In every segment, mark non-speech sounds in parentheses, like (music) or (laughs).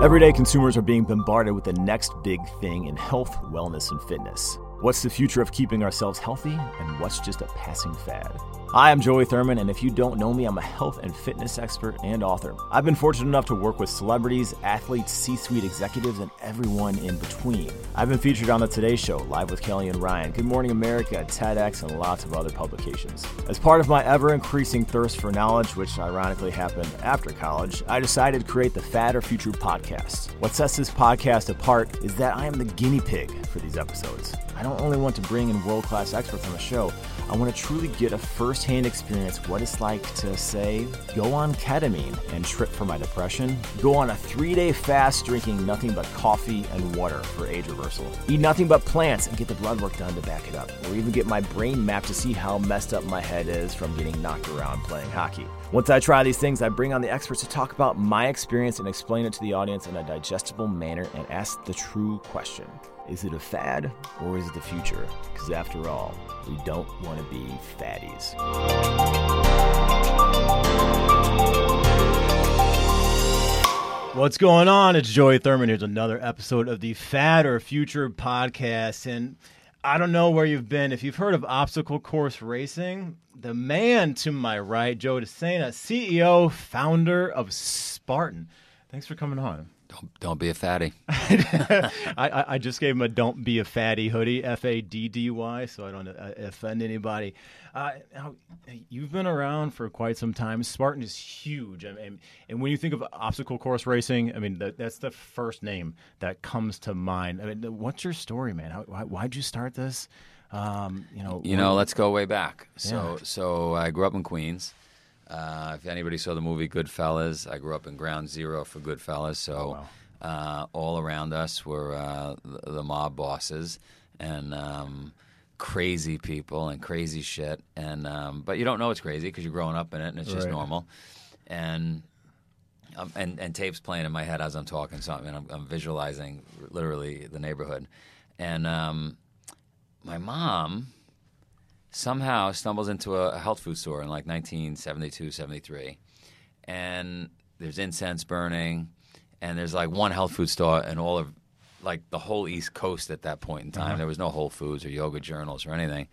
Every day, consumers are being bombarded with the next big thing in health, wellness, and fitness. What's the future of keeping ourselves healthy, and what's just a passing fad? Hi, I'm Joey Thurman, and if you don't know me, I'm a health and fitness expert and author. I've been fortunate enough to work with celebrities, athletes, C suite executives, and everyone in between. I've been featured on The Today Show, Live with Kelly and Ryan, Good Morning America, TEDx, and lots of other publications. As part of my ever increasing thirst for knowledge, which ironically happened after college, I decided to create the Fad or Future podcast. What sets this podcast apart is that I am the guinea pig for these episodes. I don't only want to bring in world class experts on the show, I want to truly get a first hand experience what it's like to, say, go on ketamine and trip for my depression, go on a three day fast drinking nothing but coffee and water for age reversal, eat nothing but plants and get the blood work done to back it up, or even get my brain mapped to see how messed up my head is from getting knocked around playing hockey. Once I try these things, I bring on the experts to talk about my experience and explain it to the audience in a digestible manner and ask the true question is it a fad or is it the future? Because after all, we don't want to be fatties. What's going on? It's Joey Thurman. Here's another episode of the Fad or Future podcast. And I don't know where you've been. If you've heard of obstacle course racing, the man to my right, Joe DeSena, CEO, founder of Spartan. Thanks for coming on. Don't, don't be a fatty. (laughs) I, I just gave him a "Don't be a fatty" hoodie, F A D D Y, so I don't uh, offend anybody. Uh, now, you've been around for quite some time. Spartan is huge, I mean, and when you think of obstacle course racing, I mean that, that's the first name that comes to mind. I mean, what's your story, man? How, why, why'd you start this? Um, you know, you know, let's go way back. So, yeah. so I grew up in Queens. Uh, if anybody saw the movie Goodfellas, I grew up in Ground Zero for Goodfellas, so oh, wow. uh, all around us were uh, the, the, mob bosses and um, crazy people and crazy shit. And um, but you don't know it's crazy because you're growing up in it and it's just right. normal. And um, and and tapes playing in my head as I'm talking something. I'm, I'm visualizing literally the neighborhood, and um, my mom somehow stumbles into a health food store in like 1972, 73. And there's incense burning, and there's like one health food store in all of like the whole East Coast at that point in time. Uh-huh. There was no Whole Foods or Yoga Journals or anything.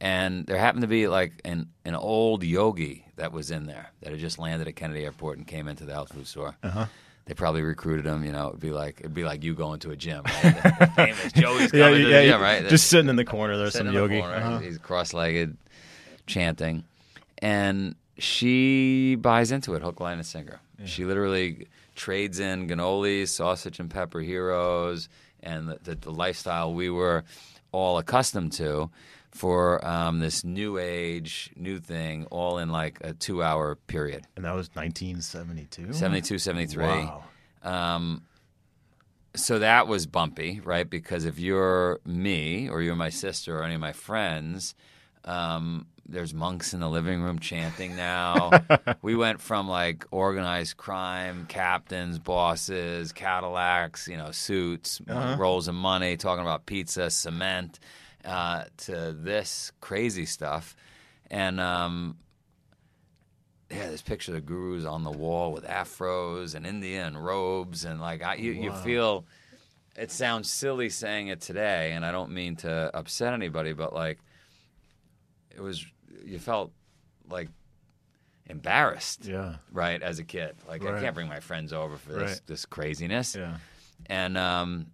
And there happened to be like an, an old yogi that was in there that had just landed at Kennedy Airport and came into the health food store. Uh-huh they probably recruited him. You know, it'd be like it'd be like you going to a gym. Right? The, the famous Joey's coming yeah, to the gym, right? Just sitting in the corner. There's some yogi. The corner, uh-huh. He's cross-legged, chanting, and she buys into it, hook, line, and sinker. Yeah. She literally trades in cannolis, sausage and pepper heroes, and the, the, the lifestyle we were all accustomed to for um, this new age, new thing, all in like a two hour period. And that was 1972? 72, 73. Wow. Um, so that was bumpy, right? Because if you're me or you're my sister or any of my friends, um, there's monks in the living room chanting now. (laughs) we went from like organized crime, captains, bosses, Cadillacs, you know, suits, uh-huh. rolls of money, talking about pizza, cement uh, to this crazy stuff. And um, yeah, this picture of the gurus on the wall with afros and Indian robes, and like I, you, you feel. It sounds silly saying it today, and I don't mean to upset anybody, but like it was, you felt like embarrassed, yeah, right, as a kid. Like right. I can't bring my friends over for this right. this craziness, yeah. And um,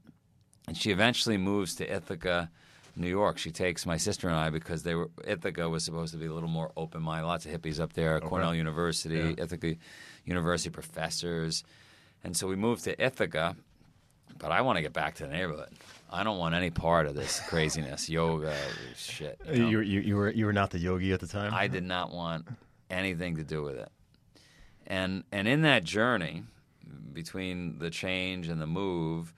and she eventually moves to Ithaca New York. She takes my sister and I because they were Ithaca was supposed to be a little more open minded. Lots of hippies up there. Okay. Cornell University, yeah. Ithaca University professors, and so we moved to Ithaca. But I want to get back to the neighborhood. I don't want any part of this (laughs) craziness, yoga shit. You, know? you, you, you, were you were not the yogi at the time. I did not want anything to do with it, and and in that journey between the change and the move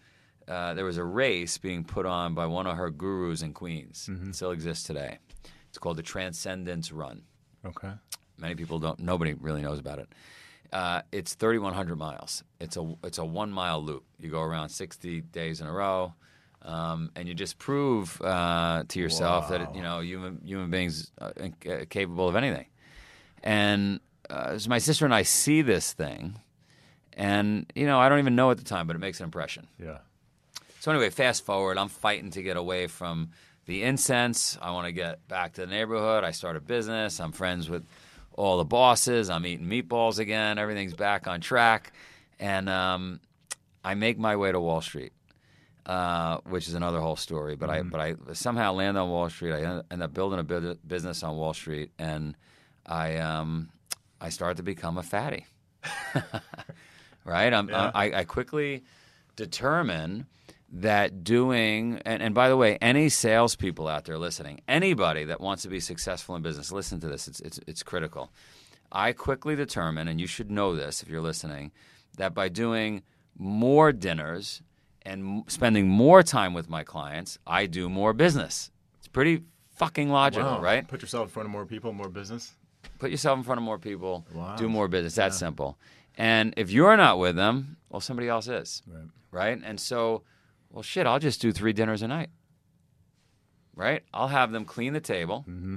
uh, there was a race being put on by one of her gurus in Queens. Mm-hmm. It still exists today. It's called the Transcendence Run. Okay. Many people don't. Nobody really knows about it. Uh, it's 3,100 miles. It's a it's a one mile loop. You go around 60 days in a row, um, and you just prove uh, to yourself wow. that you know human human beings are uh, capable of anything. And uh, as my sister and I see this thing, And you know, I don't even know at the time, but it makes an impression. Yeah. So anyway, fast forward, I'm fighting to get away from the incense. I want to get back to the neighborhood. I start a business. I'm friends with all the bosses. I'm eating meatballs again. Everything's back on track, and um, I make my way to Wall Street, uh, which is another whole story. But I but I somehow land on Wall Street. I end- up building a business on Wall Street, and I um, I start to become a fatty. (laughs) right? I'm, Yeah. I, I quickly determine that doing, and, and by the way, any salespeople out there listening, anybody that wants to be successful in business, listen to this. It's, it's, it's critical. I quickly determine, and you should know this if you're listening, that by doing more dinners and m- spending more time with my clients, I do more business. It's pretty fucking logical, Wow. right? Put yourself in front of more people, more business. Put yourself in front of more people, Wow. do more business. That simple. And if you're not with them, well, somebody else is, Right. right? And so, well, shit, I'll just do three dinners a night, right? I'll have them clean the table. Mm-hmm.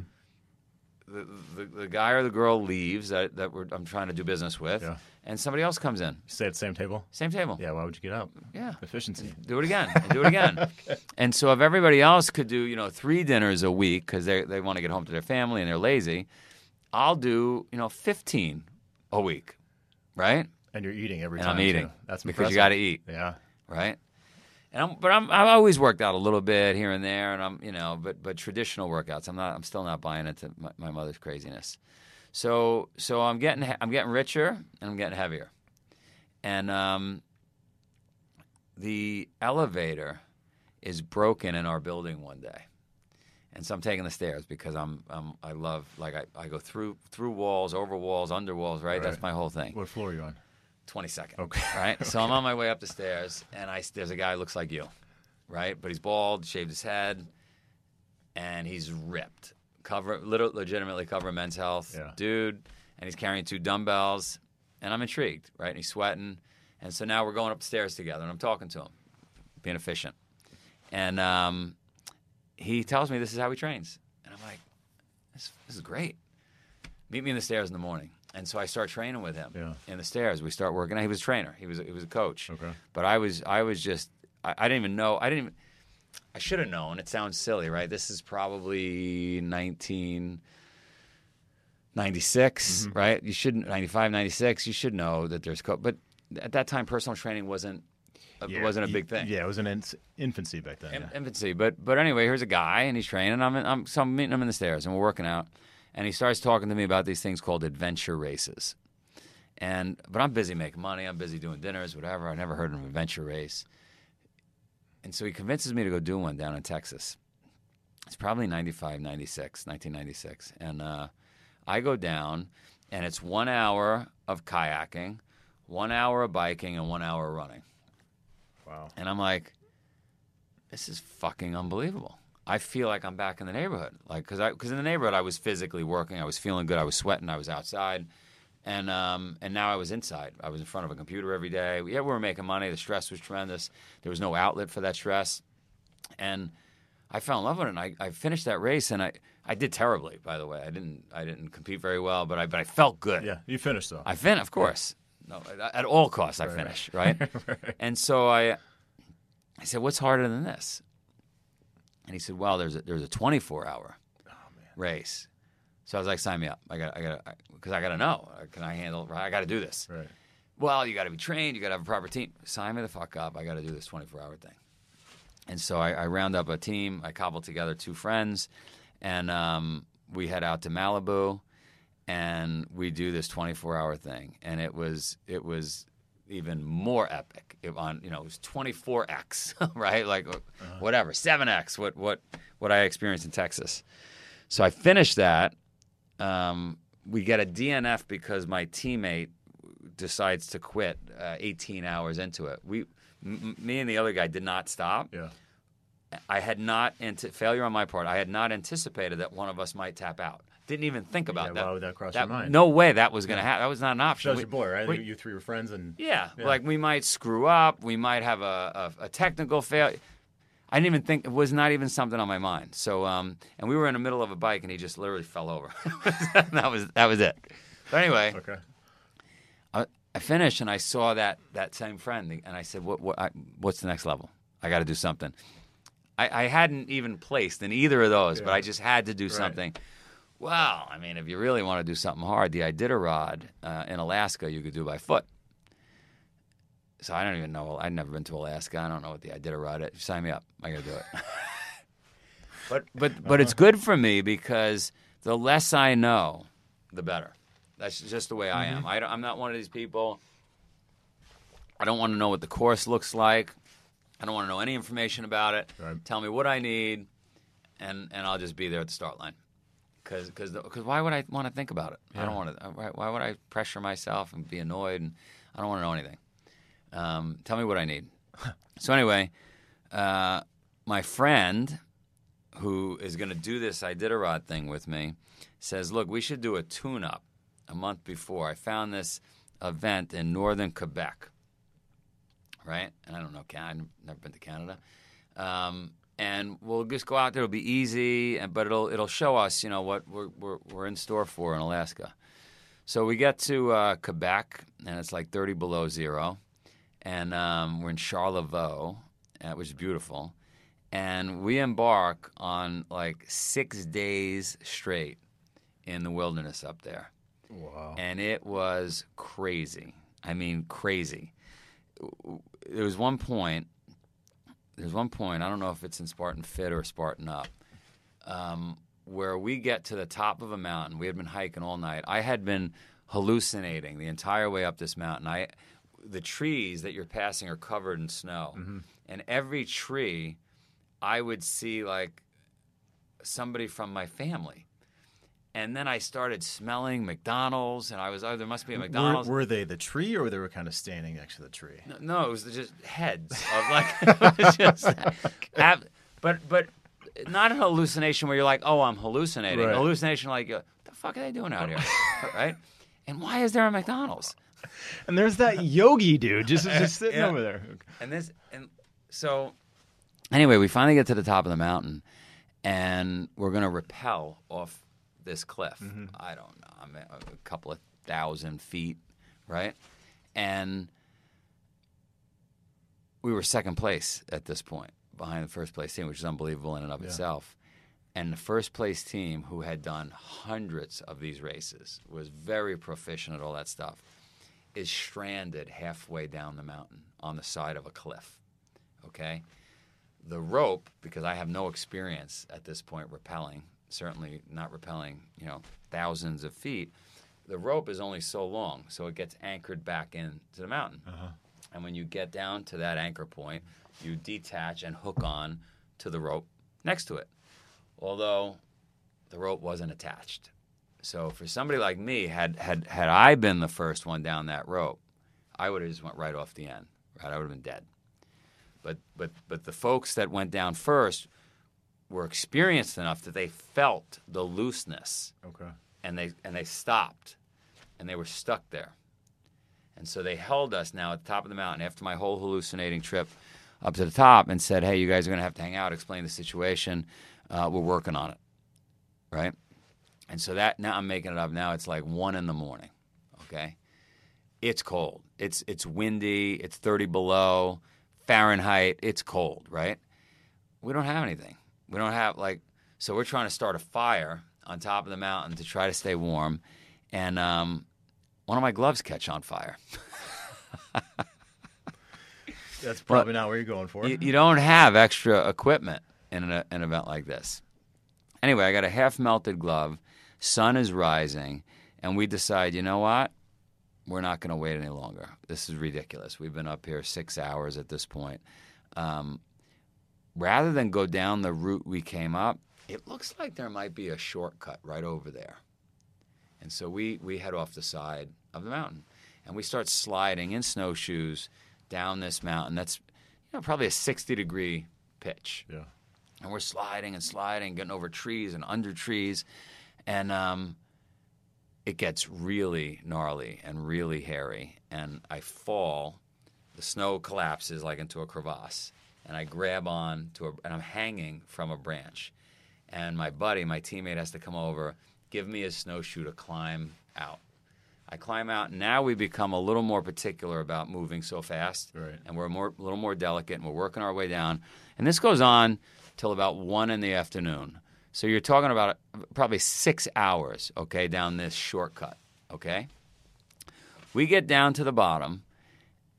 The, the, the guy or the girl leaves that, that we're, I'm trying to do business with, Yeah. and somebody else comes in. Stay at the same table. Same table. Yeah. Why would you get up? Yeah. Efficiency. do it again and do it again (laughs) and so if everybody else could do you know three dinners a week because they, they want to get home to their family and they're lazy i'll do you know 15 a week right And you're eating every and time. i'm eating too. That's because you got to eat Yeah. right and I'm, but I'm, I've always worked out a little bit here and there, and I'm, you know, but but traditional workouts, I'm not, I'm still not buying into my, my mother's craziness. So so I'm getting, I'm getting richer and I'm getting heavier, and um, the elevator is broken in our building one day, and so I'm taking the stairs because I'm, I'm I love like I, I go through through walls, over walls, under walls, right? That's my whole thing. What floor are you on? 22nd. Okay. (laughs) Right? So I'm on my way up the stairs, and I, there's a guy who looks like you, right? But he's bald, shaved his head, and he's ripped. Cover, literally, legitimately cover men's health. Yeah. Dude, and he's carrying two dumbbells, and I'm intrigued, right? And he's sweating. And so now we're going upstairs together, and I'm talking to him, being efficient. And um, he tells me this is how he trains. And I'm like, this, this is great. Meet me in the stairs in the morning. And so I start training with him Yeah. in the stairs. We start working. He was a trainer. He was he was a coach. Okay. But I was I was just I, I didn't even know. I didn't even. I should have known. It sounds silly, right? This is probably 1996, Mm-hmm. right? You shouldn't 95, 96. You should know that there's co- but at that time personal training wasn't uh, Yeah, wasn't a big thing Yeah, it was an in- infancy back then. in- yeah. infancy. But but anyway, here's a guy and he's training. I'm, in, I'm so I'm meeting him in the stairs and we're working out, and he starts talking to me about these things called adventure races. And but I'm busy making money. I'm busy doing dinners, whatever. I never heard of an adventure race. And so he convinces me to go do one down in Texas. It's probably 95, 96, 1996. And uh, I go down, and it's one hour of kayaking, one hour of biking, and one hour of running. Wow. And I'm like, this is fucking unbelievable. I feel like I'm back in the neighborhood, like because I because in the neighborhood I was physically working, I was feeling good, I was sweating, I was outside, and um and now I was inside. I was in front of a computer every day. Yeah, we were making money. The stress was tremendous. There was no outlet for that stress, and I fell in love with it. And I, I finished that race, and I I did terribly, by the way. I didn't I didn't compete very well, but I but I felt good. Yeah, you finished though. I fin, of course. No, at- at all costs, I finish (laughs) right. And so I, I said, "What's harder than this?" And he said, "Well, there's a, there's a 24 hour race." So I was like, "Sign me up! I got I got because I got to know. Can I handle? I got to do this." right. Well, you got to be trained. You got to have a proper team. Sign me the fuck up. I got to do this 24 hour thing. And so I, I round up a team. I cobble together two friends, and um, we head out to Malibu, and we do this 24 hour thing. And it was it was even more epic. It on you know it was 24x, (laughs) right? Like whatever 7x. What what what I experienced in Texas. So I finished that. Um, we get a DNF because my teammate decides to quit uh, 18 hours into it. We, m- me and the other guy did not stop. Yeah. I had not ante- failure on my part. I had not anticipated that one of us might tap out. Didn't even think about Yeah, that. why would that cross your mind? No way that was going to happen. That was not an option. That was We- your boy, right? we- you, three were friends, and yeah, Yeah. like we might screw up. We might have a, a, a technical failure. I didn't even think it was not even something on my mind. So, um, and we were in the middle of a bike, and he just literally fell over. (laughs) that was that was it. But anyway, okay. I finished and I saw that that same friend and I said, "What? what I, what's the next level? I got to do something." I, I hadn't even placed in either of those, but I just had to do something. Well, I mean, if you really want to do something hard, the Iditarod uh, in Alaska you could do by foot. So I don't even know. I've never been to Alaska. I don't know what the Iditarod is. Sign me up. I got to do it. (laughs) but but but it's good for me because the less I know, the better. That's just the way I am. I don't, I'm not one of these people. I don't want to know what the course looks like. I don't want to know any information about it. Right. Tell me what I need, and and I'll just be there at the start line. Because because because why would I want to think about it? I don't want to. Why, why would I pressure myself and be annoyed? And I don't want to know anything. Um, tell me what I need. (laughs) so anyway, uh, my friend who is going to do this Iditarod thing with me says, "Look, we should do a tune-up a month before. I found this event in northern Quebec, right? And I don't know, Can- I've never been to Canada. Um, and we'll just go out there. It'll be easy, and but it'll it'll show us, you know, what we're we're, we're in store for in Alaska. So we get to uh, Quebec, and it's like 30 below zero, and um, we're in Charlevoix, uh, which is beautiful. And we embark on like six days straight in the wilderness up there Wow. and it was crazy. I mean, crazy. There was one point. There's one point. I don't know if it's in Spartan Fit or Spartan Up, um, where we get to the top of a mountain. We had been hiking all night. I had been hallucinating the entire way up this mountain. I, the trees that you're passing are covered in snow, and every tree, I would see like somebody from my family. And then I started smelling McDonald's, and I was, oh, there must be a McDonald's. were they the tree or they were kind of standing next to the tree? No, no, it was just heads of (laughs) like, (laughs) just, ab- but but not an hallucination where you're like, oh, I'm hallucinating. Right. Hallucination like, what the fuck are they doing out here, (laughs) right? And why is there a McDonald's? And there's that yogi dude just, just sitting Yeah. over there. And this and so anyway, we finally get to the top of the mountain, and we're gonna rappel off this cliff. Mm-hmm. I don't know, I mean, a couple of thousand feet, right? And we were second place at this point, behind the first place team, which is unbelievable in and of itself. And the first place team, who had done hundreds of these races, was very proficient at all that stuff, is stranded halfway down the mountain on the side of a cliff. Okay? The rope, because I have no experience at this point rappelling, certainly not rappelling, you know, thousands of feet, the rope is only so long, so it gets anchored back into the mountain. Uh-huh. And when you get down to that anchor point, you detach and hook on to the rope next to it. Although the rope wasn't attached. So for somebody like me, had had had I been the first one down that rope, I would have just went right off the end. Right, I would have been dead. But but but the folks that went down first were experienced enough that they felt the looseness. Okay. and they and they stopped. And they were stuck there. And so they held us now at the top of the mountain. After my whole hallucinating trip up to the top and said hey you guys are going to have to hang out explain the situation uh, we're working on it. Right? And so that now i'm making it up. Now it's like one in the morning. Okay? It's cold. It's it's windy. It's 30 below. Fahrenheit. It's cold. Right? We don't have anything. We don't have like so we're trying to start a fire on top of the mountain to try to stay warm, and um, one of my gloves catch on fire. (laughs) That's probably not where you're going for. you, you don't have extra equipment in an, an event like this. Anyway, I got a half melted glove. Sun is rising, and we decide, you know what? We're not going to wait any longer. This is ridiculous. We've been up here six hours at this point. Um, rather than go down the route we came up, it looks like there might be a shortcut right over there. And so we, we head off the side of the mountain and we start sliding in snowshoes down this mountain. That's you know probably a 60 degree pitch. yeah. And we're sliding and sliding, getting over trees and under trees. And um, it gets really gnarly and really hairy. And I fall. The snow collapses like into a crevasse. And I grab on to a, and I'm hanging from a branch. And my buddy, my teammate, has to come over, give me a snowshoe to climb out. I climb out. Now we become a little more particular about moving so fast, Right. and we're more, a little more delicate, and we're working our way down. And this goes on till about one in the afternoon. So you're talking about probably six hours, okay, down this shortcut, okay. We get down to the bottom,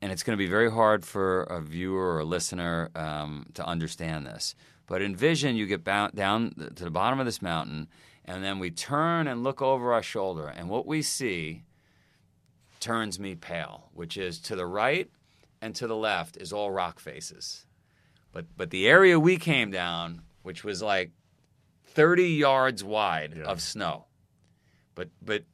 and it's going to be very hard for a viewer or a listener um, to understand this. But in vision, you get down to the bottom of this mountain, and then we turn and look over our shoulder, and what we see turns me pale, which is to the right and to the left is all rock faces. But but the area we came down, which was like 30 yards wide Yeah. of snow. But but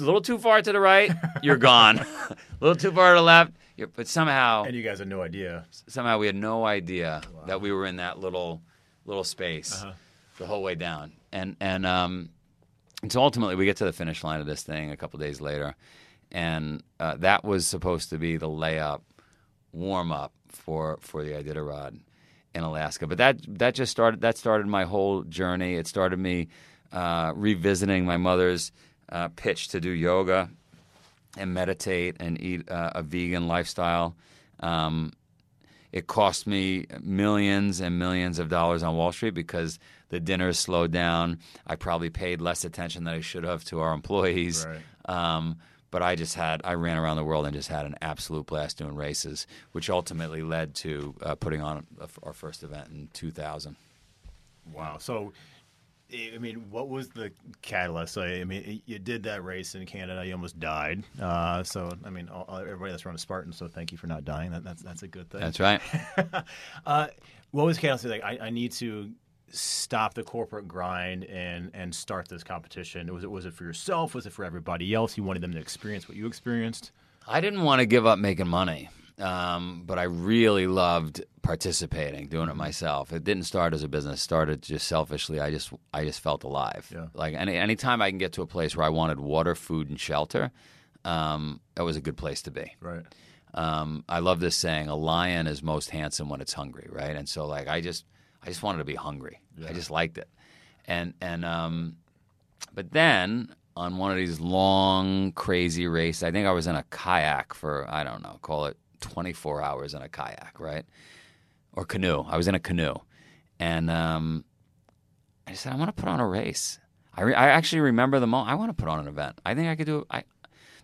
a little too far to the right, you're gone. (laughs) (laughs) a little too far to the left, you're, but somehow And you guys had no idea. somehow we had no idea that we were in that little little space Uh-huh. the whole way down. And and um and so ultimately we get to the finish line of this thing a couple days later. And uh, that was supposed to be the layup, warm up for for the Iditarod in Alaska. But that that just started that started my whole journey. It started me uh, revisiting my mother's uh, pitch to do yoga and meditate and eat uh, a vegan lifestyle. Um, it cost me millions and millions of dollars on Wall Street because the dinners slowed down. I probably paid less attention than I should have to our employees. Right. Um, but I just had, I ran around the world and just had an absolute blast doing races, which ultimately led to uh, putting on a, our first event in 2000. Wow. So, I mean, what was the catalyst? I I mean, you did that race in Canada. You almost died. Uh, so, I mean, all, everybody that's run a Spartan. So, thank you for not dying. That, that's that's a good thing. That's right. (laughs) Uh, what was catalyst? Like, I, I need to stop the corporate grind and and start this competition. Was it was it for yourself? Was it for everybody else? You wanted them to experience what you experienced. I didn't want to give up making money, um, but I really loved participating, doing it myself. It didn't start as a business; it started just selfishly. I just, I just felt alive. Yeah. Like any anytime I can get to a place where I wanted water, food, and shelter, um, that was a good place to be. Right. Um, I love this saying: "A lion is most handsome when it's hungry." Right, and so like I just, I just wanted to be hungry. I just liked it, and and um, but then on one of these long, crazy races, I think I was in a kayak for I don't know, call it 24 hours in a kayak, right, or canoe. I was in a canoe, and um, I said I want to put on a race. I, re- I actually remember the moment. I want to put on an event. I think I could do it. I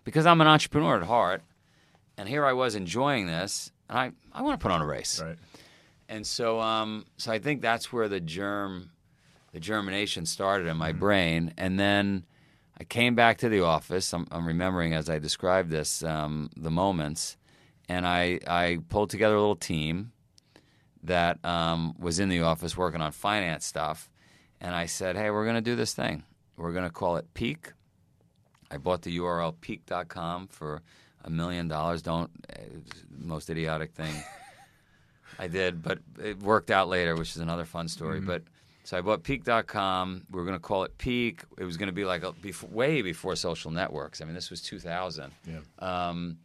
because I'm an entrepreneur at heart, and here I was enjoying this, and I I want to put on a race. Right. And so, um, so I think that's where the germ, the germination started in my brain. And then I came back to the office. I'm, I'm remembering as I described this um, the moments, and I I pulled together a little team that um, was in the office working on finance stuff, and I said, "Hey, we're going to do this thing. We're going to call it Peak." I bought the URL peak.com for a million dollars. Don't most idiotic thing. I did, but it worked out later, which is another fun story. But so I bought Peak.com. We were going to call it Peak. It was going to be like a, before, way before social networks. I mean, this was 2000. Yeah. Um,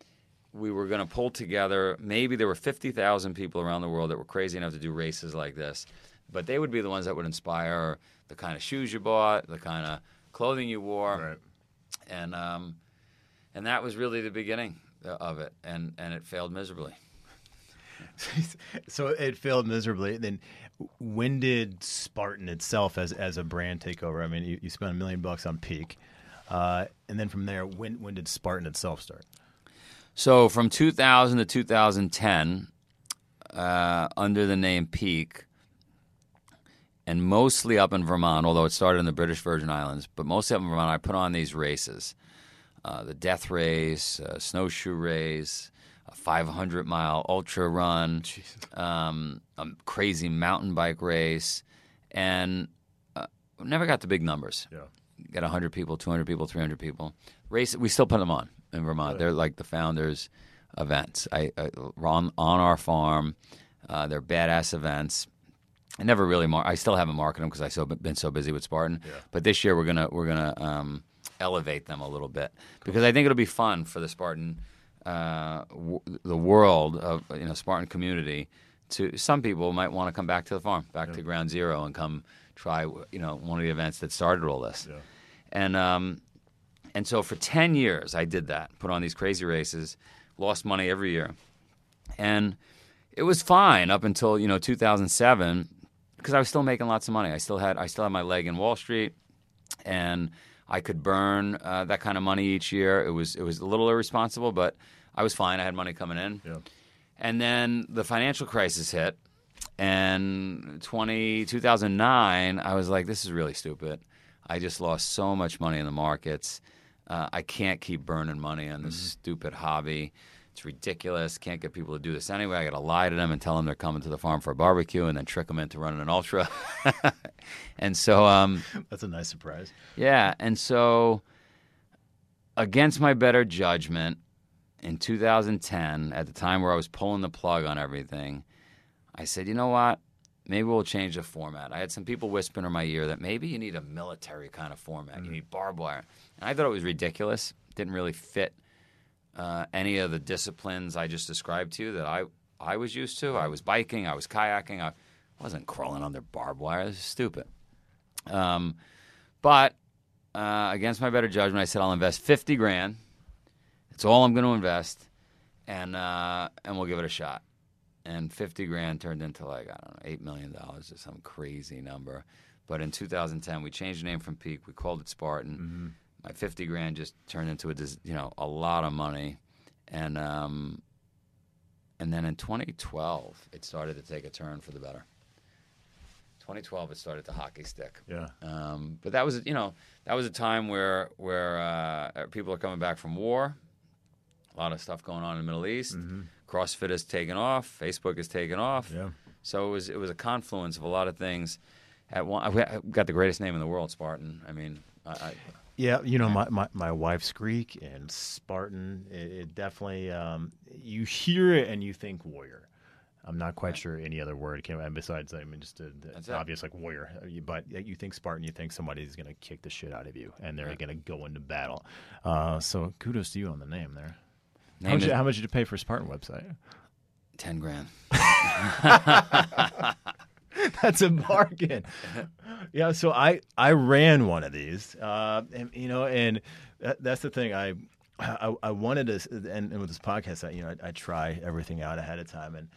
we were going to pull together. Maybe there were 50,000 people around the world that were crazy enough to do races like this, but they would be the ones that would inspire the kind of shoes you bought, the kind of clothing you wore Right. and um, and that was really the beginning of it, and and it failed miserably. (laughs) so it failed miserably. Then, when did Spartan itself, as as a brand, take over? I mean, you, you spent a million bucks on Peak, uh, and then from there, when when did Spartan itself start? So from 2000 to 2010, uh, under the name Peak, and mostly up in Vermont, although it started in the British Virgin Islands, but mostly up in Vermont, I put on these races: uh, the Death Race, uh, Snowshoe Race, a 500 mile ultra run, um, a crazy mountain bike race, and uh, never got the big numbers. Yeah. Got 100 people, 200 people, 300 people. Race, we still put them on in Vermont. They're like the founders' events. I, I on on our farm. Uh, they're badass events. I never really mar- I still haven't marketed them because I've so, been so busy with Spartan. But this year we're gonna we're gonna um, elevate them a little bit because I think it'll be fun for the Spartan, uh, w- the world of you know Spartan community. To some people might want to come back to the farm, back to ground zero, and come try you know one of the events that started all this. Yeah. And um, And so for 10 years, I did that, put on these crazy races, lost money every year. And it was fine up until, you know, 2007 because I was still making lots of money. I still had I still had my leg in Wall Street and I could burn uh, that kind of money each year. It was it was a little irresponsible, but I was fine. I had money coming in. Yeah. And then the financial crisis hit and 20, 2009, I was like, this is really stupid. I just lost so much money in the markets. Uh, I can't keep burning money on this stupid hobby. It's ridiculous. Can't get people to do this anyway. I got to lie to them and tell them they're coming to the farm for a barbecue, and then trick them into running an ultra. (laughs) and so, um, (laughs) That's a nice surprise. yeah, and so against my better judgment, in 2010, at the time where I was pulling the plug on everything, I said, you know what? Maybe we'll change the format. I had some people whispering in my ear that maybe you need a military kind of format. You need barbed wire. And I thought it was ridiculous. Didn't really fit uh, any of the disciplines I just described to you that I, I was used to. I was biking, I was kayaking, I wasn't crawling under barbed wire. This is stupid. Um, but uh, against my better judgment, I said I'll invest 50 grand. It's all I'm going to invest, and uh, and we'll give it a shot. And 50 grand turned into like I don't know, eight million dollars or some crazy number. But in 2010, we changed the name from Peak. We called it Spartan. My 50 grand just turned into a you know a lot of money, and um, and then in 2012, it started to take a turn for the better. 2012, it started to hockey stick. Yeah. Um, but that was, you know, that was a time where where uh, people are coming back from war. A lot of stuff going on in the Middle East. CrossFit has taken off. Facebook has taken off. Yeah. So it was it was a confluence of a lot of things. At one, I got the greatest name in the world, Spartan. I mean, I, I, Yeah, you know, my, my, my wife's Greek and Spartan, it, it definitely, um, you hear it and you think warrior. I'm not quite sure any other word came and besides, I mean, just the, the That's it. obvious like warrior. Uh, But you think Spartan, you think somebody's going to kick the shit out of you and they're going to go into battle. Uh, so kudos to you on the name there. How much, how much did you pay for Spartan website? ten grand. (laughs) (laughs) That's a bargain. yeah, so I I ran one of these, uh, and you know, and that, that's the thing. I I, I wanted to, and, and with this podcast, I, you know, I, I try everything out ahead of time, and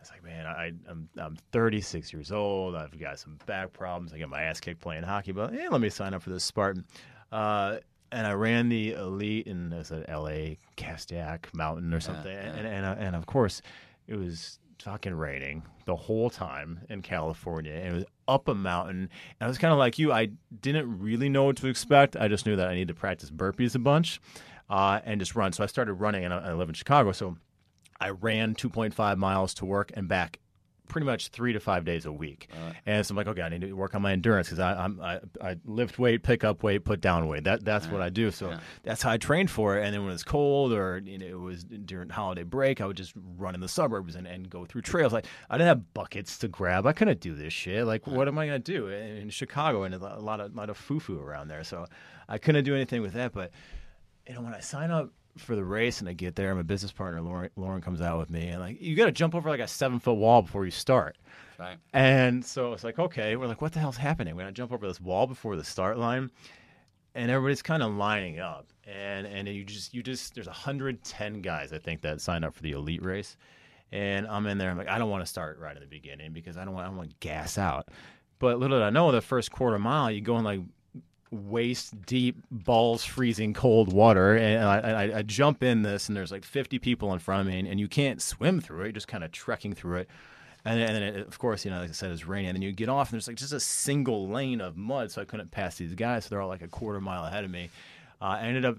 it's like, man, I I'm I'm 36 years old. I've got some back problems. I get my ass kicked playing hockey, but yeah, let me sign up for this Spartan. Uh, and I ran the elite in it's a L.A. Castac Mountain or something, yeah. and and uh, and of course, it was fucking raining the whole time in California, and it was up a mountain. And I was kind of like you. I didn't really know what to expect. I just knew that I needed to practice burpees a bunch, uh, and just run. So I started running, and I, I live in Chicago, so I ran 2.5 miles to work and back pretty much three to five days a week. and so I'm like, okay, I need to work on my endurance because I'm I, I lift weight, pick up weight, put down weight. That that's what I do. So Yeah. that's how I trained for it. And then when it's cold or you know, it was during holiday break, I would just run in the suburbs and, and go through trails. Like I didn't have buckets to grab. I couldn't do this shit. Like what am I gonna do in, in Chicago and a lot of lot of foo foo around there? So I couldn't do anything with that. But you know, when I sign up for the race and I get there, my business partner Lauren, Lauren comes out with me, and like you got to jump over like a seven foot wall before you start. Right. And so it's like, okay, we're like, what the hell's happening? We're gonna jump over this wall before the start line, and everybody's kind of lining up, and and you just you just there's 110 guys I think that signed up for the elite race, and I'm in there. I'm like, I don't want to start right in the beginning because I don't want I don't want to gas out. But little did I know, the first quarter mile, you go in like waist deep, balls freezing cold water, and I, I, I jump in this, and there's like 50 people in front of me, and, and you can't swim through it, you're just kind of trekking through it. And and then it, of course, you know, like I said, it's raining. And then you get off, and there's like just a single lane of mud, so I couldn't pass these guys. So they're all like a quarter mile ahead of me. Uh, I ended up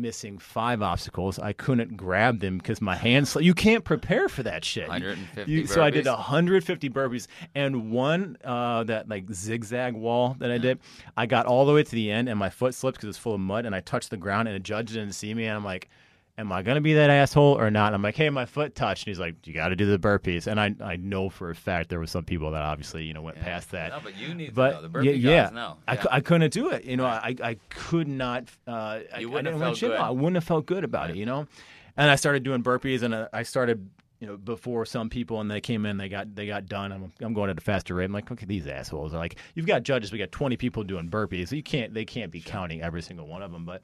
missing five obstacles. I couldn't grab them because my hands. You can't prepare for that shit. 150 You- So I did burpees? 150 burpees and one uh, that like zigzag wall that I did. I got all the way to the end and my foot slipped because it's full of mud and I touched the ground and the judge didn't see me and I'm like. Am I gonna be that asshole or not? And I'm like, hey, my foot touched. And he's like, you got to do the burpees. And I, I know for a fact there were some people that obviously, you know, went past that. No, but you need to But know. The burpee yeah, guys know. I, Yeah. cou- I couldn't do it. You know, I, I could not. Uh, I- You I wouldn't have didn't want felt good. out. I wouldn't have felt good about it. You know, and I started doing burpees, and uh, I started you know, before some people, and they came in, they got they got done. I'm, I'm going at a faster rate. I'm like, look at these assholes. They're like, you've got judges. We got 20 people doing burpees. You can't. They can't be counting every single one of them. But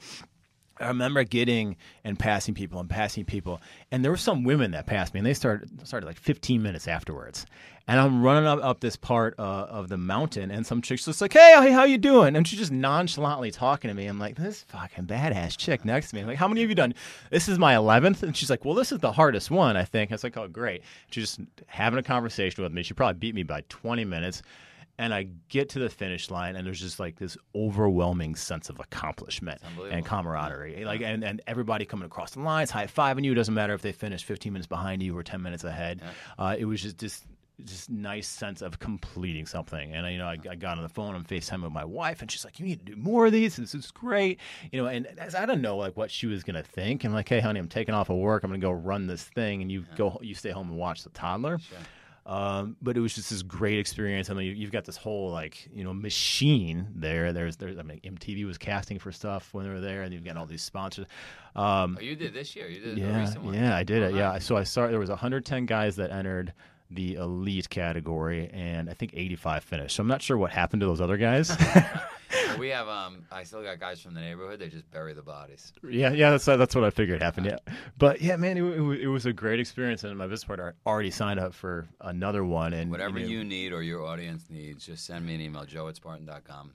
I remember getting and passing people and passing people, and there were some women that passed me, and they started started like 15 minutes afterwards. And I'm running up, up this part uh, of the mountain, and some chick's just like, "Hey, how you doing?" And she's just nonchalantly talking to me. I'm like, "This fucking badass chick next to me." I'm like, "How many have you done?" This is my 11th, and she's like, "Well, this is the hardest one, I think." I was like, "Oh, great." She's just having a conversation with me. She probably beat me by 20 minutes and I get to the finish line, and there's just like this overwhelming sense of accomplishment and camaraderie. Like, and, and everybody coming across the lines, high fiving you. It doesn't matter if they finish 15 minutes behind you or 10 minutes ahead. Yeah. Uh, it was just this just nice sense of completing something. And you know, I, I, got on the phone on FaceTime with my wife, and she's like, "You need to do more of these. This is great." You know, and as I don't know like what she was gonna think. I'm like, "Hey, honey, I'm taking off of work. I'm gonna go run this thing, and you yeah. go, you stay home and watch the toddler." Sure. Um, but it was just this great experience. I mean, you've got this whole like you know machine there. There's there's I mean MTV was casting for stuff when they were there, and you've got all these sponsors. Um, oh, you did this year. You did yeah, yeah, I did oh, it. Nice. Yeah, so I saw there was 110 guys that entered the elite category, and I think 85 finished. So I'm not sure what happened to those other guys. (laughs) we have um I still got guys from the neighborhood. They just bury the bodies. Yeah, yeah, that's that's what I figured happened. Yeah, but yeah, man, it, it, it was a great experience, and my business partner already signed up for another one. And whatever you, know, you need or your audience needs, just send me an email, joe at spartan.com.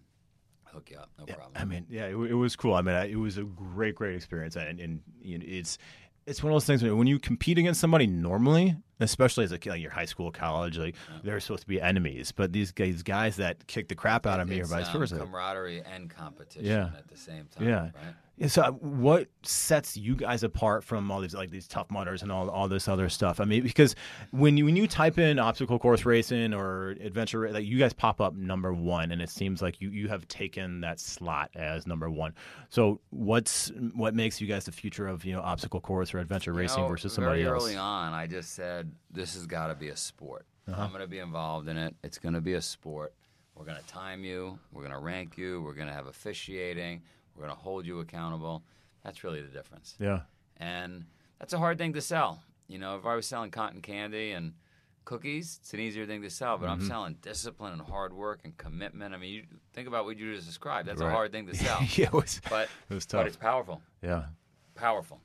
Hook you up, no yeah, problem. I mean, yeah, it, it was cool. I mean, I, it was a great, great experience, and, and you know, it's it's one of those things when you compete against somebody normally, especially as a like your high school, college, like yeah. they're supposed to be enemies. But these guys, guys that kick the crap out of me, or vice um, versa, camaraderie and competition yeah. at the same time. Yeah. Right? So, uh, what sets you guys apart from all these like these Tough Mudders and all all this other stuff? I mean, because when you when you type in obstacle course racing or adventure, like you guys pop up number one, and it seems like you you have taken that slot as number one. So, what's what makes you guys the future of you know obstacle course or adventure you racing know, versus somebody very else? Early on, I just said this has got to be a sport. Uh-huh. I'm going to be involved in it. It's going to be a sport. We're going to time you. We're going to rank you. We're going to have officiating. We're going to hold you accountable. That's really the difference. Yeah. And that's a hard thing to sell. You know, if I was selling cotton candy and cookies, it's an easier thing to sell. But mm-hmm. I'm selling discipline and hard work and commitment. I mean, you think about what you just described. That's right. a hard thing to (laughs) sell. yeah, it was, but it was tough. But it's powerful. Yeah, powerful.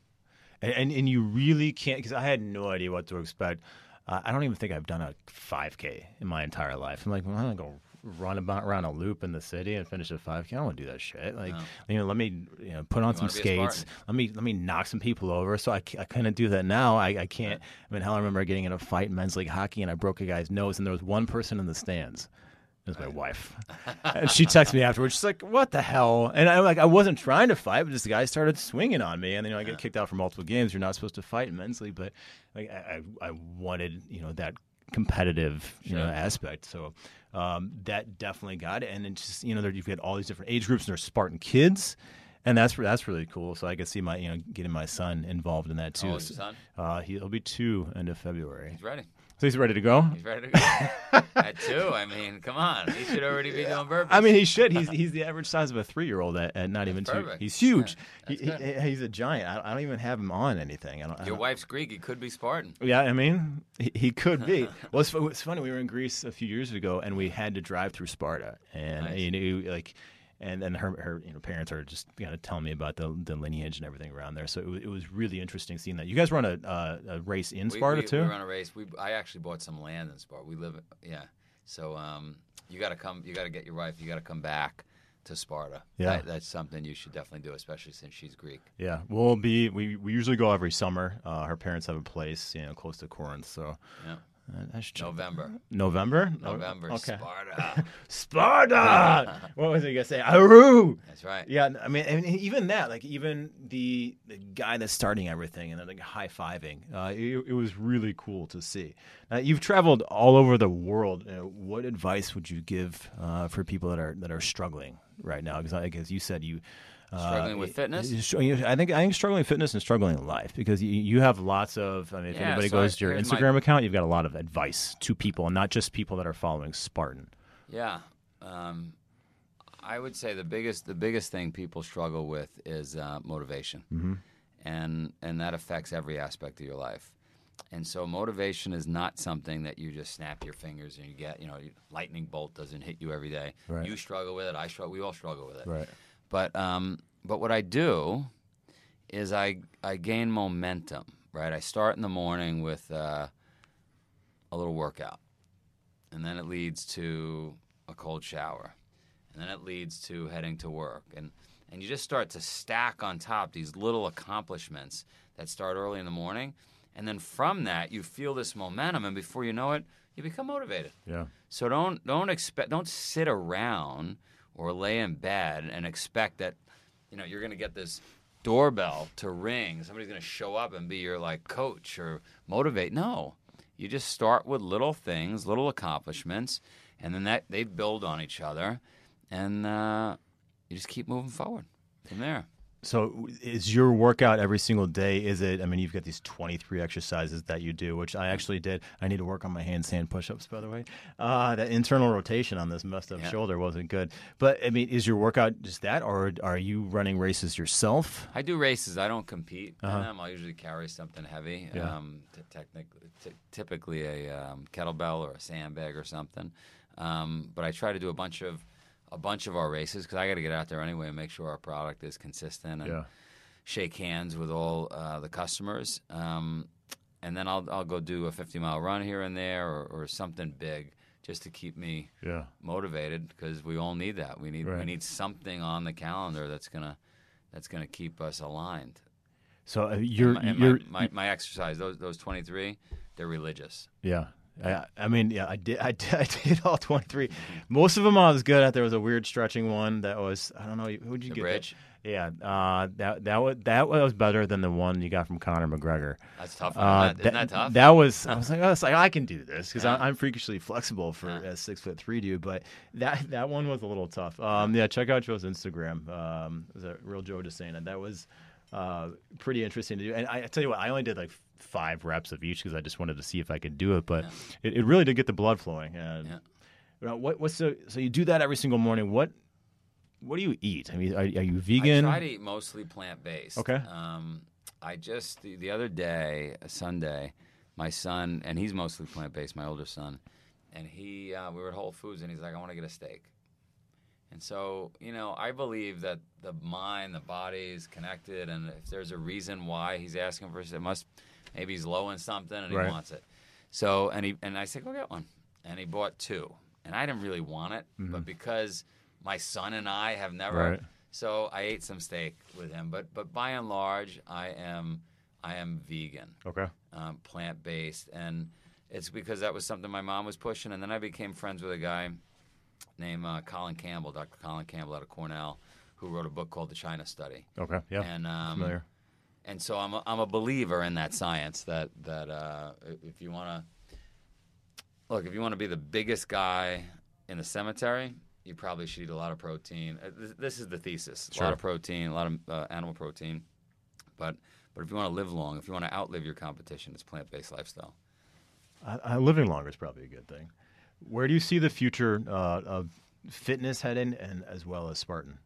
And and, and you really can't because I had no idea what to expect. Uh, I don't even think I've done a 5K in my entire life. I'm like, well, I'm gonna go run about around a loop in the city and finish a 5K. I don't want to do that shit. Like, no. you know, let me you know put on you some skates. Let me let me knock some people over. So I, I couldn't do that now. I, I can't. I mean, hell, I remember getting in a fight in men's league hockey and I broke a guy's nose and there was one person in the stands. It was my wife, (laughs) and she texted me afterwards. She's like, "What the hell?" And I'm like, "I wasn't trying to fight, but this guy started swinging on me, and then you know, I get kicked out for multiple games. You're not supposed to fight in men's league, but like, I, I wanted you know that competitive you know aspect. So um, that definitely got it. And it's just you know you've got all these different age groups, and there's Spartan kids. And that's that's really cool. So I can see my you know getting my son involved in that too. Oh, son? Uh, he'll be two end of February. He's ready. So he's ready to go. He's ready to go. at two, I mean, come on, he should already be doing burpees. I mean, he should. He's he's the average size of a three year old at, at not even perfect. two. He's huge. Yeah, he, he, he's a giant. I, I, don't even have him on anything. I don't, Your I don't, wife's Greek. He could be Spartan. Yeah, I mean, he, he could be. (laughs) well, it's, it's, funny. We were in Greece a few years ago, and we had to drive through Sparta, and nice. you know, like and then her her you know parents are just kind of telling me about the, the lineage and everything around there. So it, it was really interesting seeing that. You guys run a, uh, a race in Sparta we, we, too. We run a race. We I actually bought some land in Sparta. We live yeah. So um, you got to come. You got to get your wife. You got to come back to Sparta. Yeah, that, that's something you should definitely do, especially since she's Greek. Yeah, we'll be. We, we usually go every summer. Uh, her parents have a place, you know, close to Corinth, so yeah. Uh, November. November? November. Okay. Sparta. (laughs) Sparta. (laughs) what was he gonna say? Aroo. That's right. Yeah, I mean, and even that, like even the the guy that's starting everything and then like high fiving, uh, it, it, was really cool to see. Uh, you've traveled all over the world. Uh, what advice would you give uh, for people that are that are struggling right now? Because, like as you said, you Struggling uh, with fitness? I think I think struggling with fitness and struggling in life because you, you have lots of. I mean, if yeah, anybody so goes to your Instagram my... account, you've got a lot of advice to people, and not just people that are following Spartan. Yeah, um, I would say the biggest the biggest thing people struggle with is uh, motivation, mm-hmm. and and that affects every aspect of your life. and so motivation is not something that you just snap your fingers and you get. You know, lightning bolt doesn't hit you every day. Right. You struggle with it. I struggle. We all struggle with it. Right. But um, but what I do is I I gain momentum. Right. I start in the morning with uh, a little workout, and then it leads to a cold shower, and then it leads to heading to work, and and you just start to stack on top these little accomplishments that start early in the morning, and then from that you feel this momentum, and before you know it, you become motivated. Yeah. So don't don't expect don't sit around or lay in bed and expect that you know you're going to get this doorbell to ring. Somebody's going to show up and be your like coach or motivate. No. You just start with little things, little accomplishments, and then that they build on each other and uh, you just keep moving forward from there. So is your workout every single day? Is it? I mean, you've got these 23 exercises that you do, which I actually did. I need to work on my handstand push-ups, by the way. Uh, that internal rotation on this messed up Yeah. shoulder wasn't good. But I mean, is your workout just that, or are you running races yourself? I do races. I don't compete in them. I'll usually carry something heavy. Uh-huh. Yeah. Um, t- technically, t- typically a um, kettlebell or a sandbag or something. Um, but I try to do a bunch of a bunch of our races because I got to get out there anyway and make sure our product is consistent and Yeah. shake hands with all uh, the customers. Um, and then I'll I'll go do a 50 mile run here and there or, or something big just to keep me Yeah. motivated because we all need that. We need we need something on the calendar that's gonna that's gonna keep us aligned. So uh, you're my, and you're my, my, my exercise those those 23 they're religious. Yeah. I, I mean, yeah, I did, (laughs) I did. I did all 23. Most of them I was good at. There was a weird stretching one that was, I don't know, who'd you The get? that? bridge? Yeah, uh, that that was that was better than the one you got from Conor McGregor. That's tough. Uh, that, isn't that tough? That was. I was like, oh, it's like I can do this because Yeah. I'm freakishly flexible for Yeah. a six foot three dude. But that that one was a little tough. Um, yeah, check out Joe's Instagram. Um, it was a real Joe DeSena. That was uh, pretty interesting to do. And I, I tell you what, I only did like five reps of each because I just wanted to see if I could do it. But it, it really did get the blood flowing. And Yeah. what what's the so you do that every single morning? What what do you eat? I mean, are, are you vegan? I try to eat mostly plant based. Okay. Um, I just the, the other day, a Sunday, my son and he's mostly plant based. My older son, and he uh, we were at Whole Foods and he's like, I want to get a steak. And so, you know, I believe that the mind, the body is connected, and if there's a reason why he's asking for it, must maybe he's low in something and he Right. wants it. So, and he and I said, go get one, and he bought two, and I didn't really want it, but because my son and I have never, Mm-hmm. Right. so I ate some steak with him. But but by and large, I am I am vegan okay. um, plant based, and it's because that was something my mom was pushing. And then I became friends with a guy named uh, Colin Campbell, Dr. Colin Campbell out of Cornell, who wrote a book called The China Study. Okay. Yeah. And um, familiar. And so I'm a, I'm a believer in that science that that uh, if you want to look, if you want to be the biggest guy in the cemetery, you probably should eat a lot of protein. Uh, This, this is the thesis: a lot of protein, a lot of uh, animal protein. But but if you want to live long, if you want to outlive your competition, it's plant based lifestyle. Uh, uh, living longer is probably a good thing. Where do you see the future uh, of fitness heading, and as well as Spartan?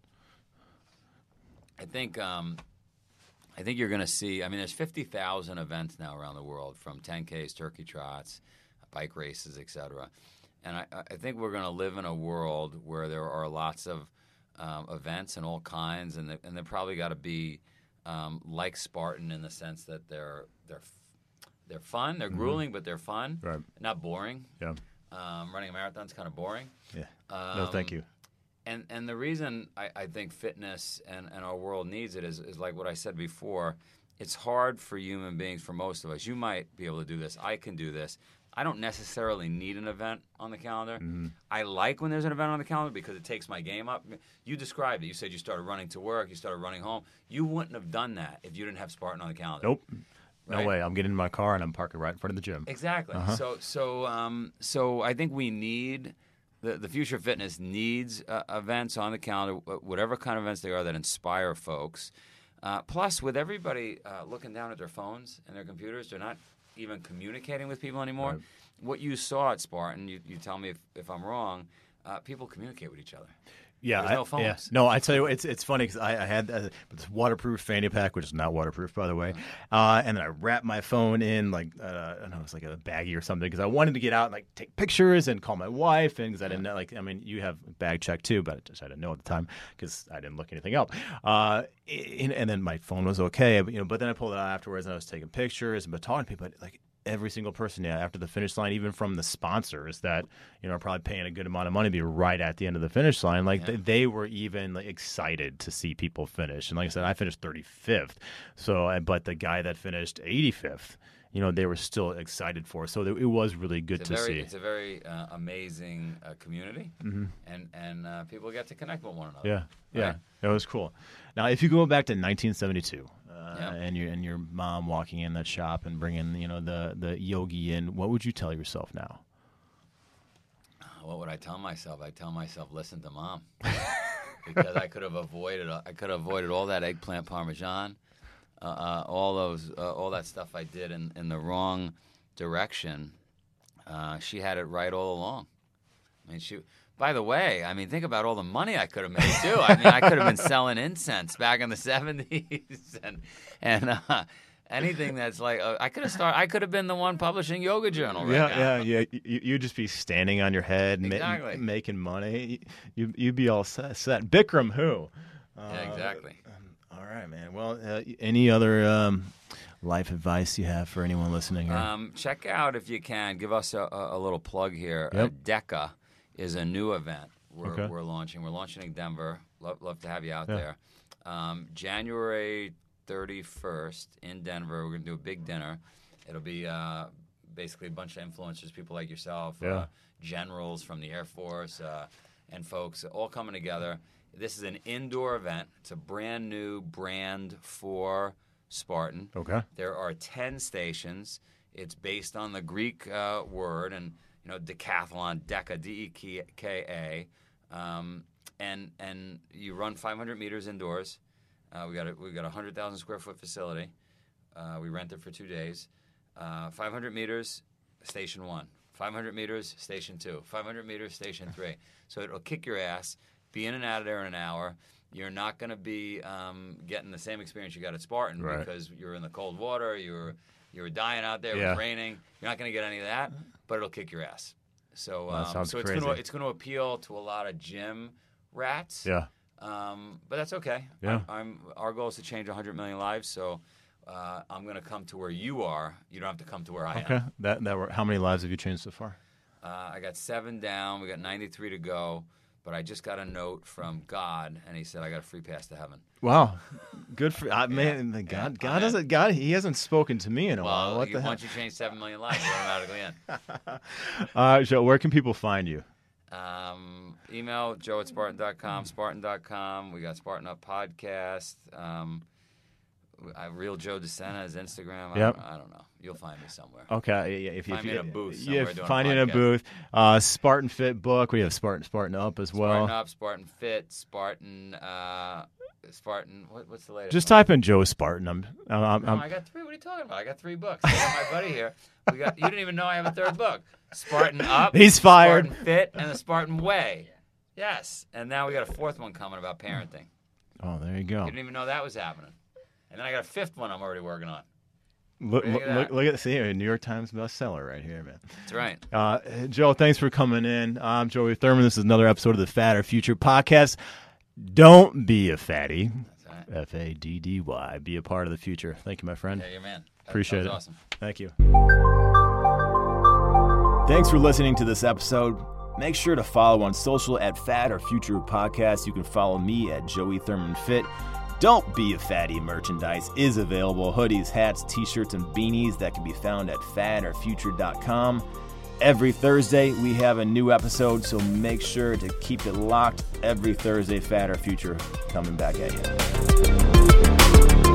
I think um, I think you're going to see. I mean, there's 50,000 events now around the world, from 10ks, turkey trots, bike races, etc. And I, I think we're going to live in a world where there are lots of um, events and all kinds, and they, and they're probably got to be um, like Spartan in the sense that they're they're they're fun, they're grueling, but they're fun, Right. not boring. Yeah. Um, running a marathon's kind of boring. Yeah. no, thank Um, you. And and the reason I, I think fitness and, and our world needs it is, is like what I said before. It's hard for human beings, for most of us. You might be able to do this. I can do this. I don't necessarily need an event on the calendar. I like when there's an event on the calendar because it takes my game up. You described it. You said you started running to work, you started running home. You wouldn't have done that if you didn't have Spartan on the calendar. Nope. No way. I'm getting in my car and I'm parking right in front of the gym. Exactly. Uh-huh. So so um, so I think we need the the future of fitness needs uh, events on the calendar, whatever kind of events they are that inspire folks. Uh, plus, with everybody uh, looking down at their phones and their computers, they're not even communicating with people anymore. Right. What you saw at Spartan, you, you tell me if, if I'm wrong. Uh, people communicate with each other. Yeah, There's I, no phones. yeah. No, I tell you, what, it's it's funny because I, I had uh, this waterproof fanny pack, which is not waterproof, by the way, uh, and then I wrapped my phone in like uh, I don't know, it's like a baggie or something because I wanted to get out and like take pictures and call my wife, and because I didn't know, like, I mean, you have bag check too, but I just I didn't know at the time because I didn't look anything up. Uh, and, and then my phone was okay, but you know, but then I pulled it out afterwards and I was taking pictures and but talking to people, like every single person yeah after the finish line even from the sponsors that you know are probably paying a good amount of money to be right at the end of the finish line like they, they were even like, excited to see people finish. And like i said i finished 35th so uh, but the guy that finished 85th you know they were still excited for. So it was really good to very, see. it's a very uh, amazing uh, community, and and uh, people get to connect with one another. yeah. Yeah. Right. it was cool. Now if you go back to 1972 uh, Yeah. and your and your mom walking in that shop and bringing you know the the yogi in what would you tell yourself now What would I tell myself? I tell myself, listen to mom, (laughs) because I could have avoided. I could have avoided all that eggplant parmesan, uh, uh, all those, uh, all that stuff I did in, in the wrong direction. Uh, she had it right all along. I mean, she. By the way, I mean, think about all the money I could have made too. I mean, I could have been selling incense back in the (laughs) '70s, and and uh, anything that's like, uh, I could have started. I could have been the one publishing Yoga Journal. Right yeah, now. yeah, yeah. You, you'd just be standing on your head, ma- Exactly. making money. You, you'd be all set. set. Bikram, who? Uh, Yeah, exactly. All right, man. Well, uh, any other um, life advice you have for anyone listening? Here? Um, check out if you can. Give us a, a, little plug here. Yep. Uh, DEKA is a new event we're, Okay. we're launching. We're launching in Denver. Love, love to have you out Yeah. there. Um, January 31st in Denver. We're going to do a big dinner. It'll be uh, basically a bunch of influencers, people like yourself, Yeah. uh, generals from the Air Force, uh, and folks all coming together. This is an indoor event. It's a brand new brand for Spartan. okay. There are 10 stations. It's based on the Greek uh, word and, you know, decathlon, deca, D-E-K-A. Um, and, and you run 500 meters indoors. Uh, we got a, we got a 100,000 square foot facility. Uh, we rent it for two days. Uh, 500 meters, station one. 500 meters, station two. 500 meters, station three. (laughs) So it'll kick your ass. Be in and out of there in an hour. You're not going to be um, getting the same experience you got at Spartan Right. because you're in the cold water. You're you're dying out there. It Yeah. was raining. You're not going to get any of that, but it'll kick your ass. So, um, so it's crazy. to it's going to appeal to a lot of gym rats. Yeah. Um, but that's okay. Yeah. I'm, I'm, our goal is to change 100 million lives. So uh, I'm going to come to where you are. You don't have to come to where I Okay. am. That that were how many lives have you changed so far? Uh, I got seven down. We got 93 to go. But I just got a note from God, and He said I got a free pass to heaven. Wow. (laughs) Good for man. The Yeah. God. Yeah. God doesn't. God. He hasn't spoken to me in a while. What you, the hell? once you change seven million lives, you're automatically in. (laughs) Uh, Joe, where can people find you? Um, email joe at spartan.com, spartan.com. We got Spartan Up Podcast. Um, I, Real Joe DeSena is Instagram. I, Yep. don't, I don't know. You'll find me somewhere. Okay, yeah, if you Find if me you, in a booth yeah, somewhere if- doing a find in a booth. Uh, Spartan Fit book. We have Spartan Spartan Up as well. Spartan Up, Spartan Fit, Spartan, uh, Spartan. What, what's the latest? Just type in Joe Spartan. I'm, I'm, I'm, No, I got three. What are you talking about? I got three books. I got my buddy here. We got. You didn't even know I have a third book. Spartan Up. He's fired. Spartan Fit and the Spartan Way. Yes, and now we got a fourth one coming about parenting. oh, there you go. You didn't even know that was happening. And then I got a fifth one I'm already working on. Look, Look look, at look, at see a New York Times bestseller right here, man. That's right. Uh, Joe, thanks for coming in. I'm Joey Thurman. This is another episode of the Fad or Future podcast. Don't be a faddy. F A D D Y. Be a part of the future. Thank you, my friend. Yeah, you're man. That- Appreciate that it. Awesome. Thank you. Thanks for listening to this episode. Make sure to follow on social at Fad or Future Podcast. You can follow me at Joey Thurman Fit. Don't be a faddy merchandise is available. Hoodies, hats, t-shirts, and beanies that can be found at fadorfuture.com. Every Thursday we have a new episode, so make sure to keep it locked. Every Thursday, Fad or Future coming back at you.